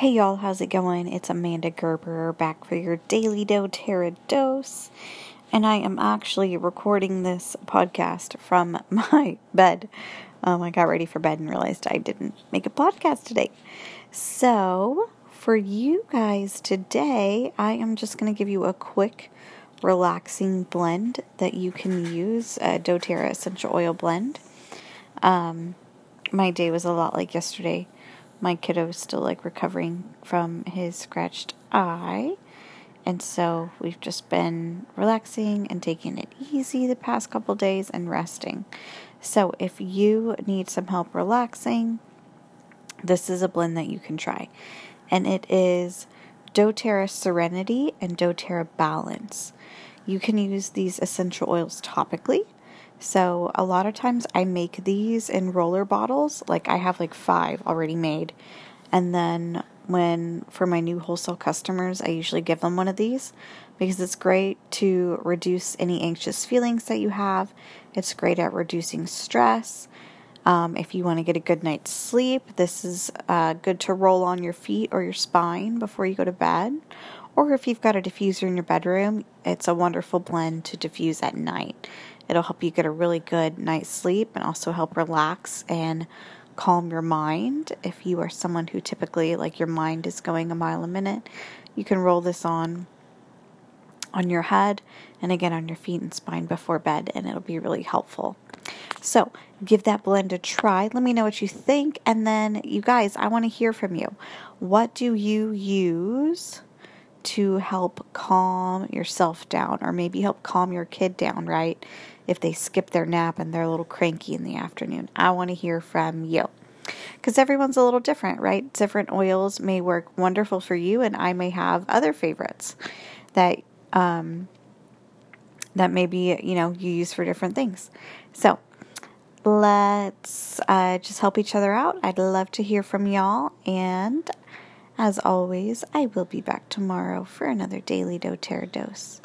Hey y'all, how's it going? It's Amanda Gerber back for your daily doTERRA dose. And I am actually recording this podcast from my bed. Um, I got ready for bed and realized I didn't make a podcast today. So, for you guys today, I am just going to give you a quick, relaxing blend that you can use a doTERRA essential oil blend. Um, my day was a lot like yesterday my kiddo is still like recovering from his scratched eye. And so we've just been relaxing and taking it easy the past couple days and resting. So if you need some help relaxing, this is a blend that you can try. And it is doTERRA Serenity and doTERRA Balance. You can use these essential oils topically so a lot of times I make these in roller bottles. Like I have like five already made. And then when for my new wholesale customers, I usually give them one of these because it's great to reduce any anxious feelings that you have. It's great at reducing stress. Um, if you want to get a good night's sleep, this is uh, good to roll on your feet or your spine before you go to bed. Or if you've got a diffuser in your bedroom, it's a wonderful blend to diffuse at night. It'll help you get a really good night's sleep and also help relax and calm your mind. If you are someone who typically, like, your mind is going a mile a minute, you can roll this on on your head and again on your feet and spine before bed, and it'll be really helpful. So, give that blend a try. Let me know what you think. And then, you guys, I want to hear from you. What do you use to help calm yourself down, or maybe help calm your kid down, right? If they skip their nap and they're a little cranky in the afternoon. I want to hear from you. Because everyone's a little different, right? Different oils may work wonderful for you, and I may have other favorites that um, that maybe you know you use for different things. So let's uh, just help each other out. I'd love to hear from y'all, and as always, I will be back tomorrow for another Daily doTERRA dose.